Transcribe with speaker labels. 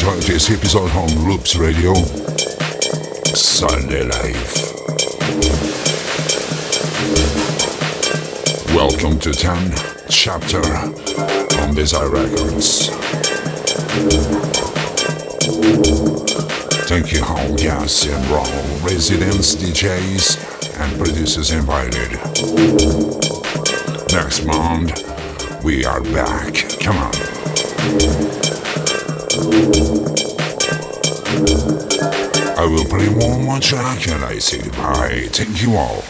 Speaker 1: Enjoyed this episode on Loops Radio. Sunday Life. Welcome to 10 chapter on Desire Records. Thank you all guests and raw residents, DJs, and producers invited. Next month, we are back. Come on. I will play one more track and I say goodbye. Thank you all.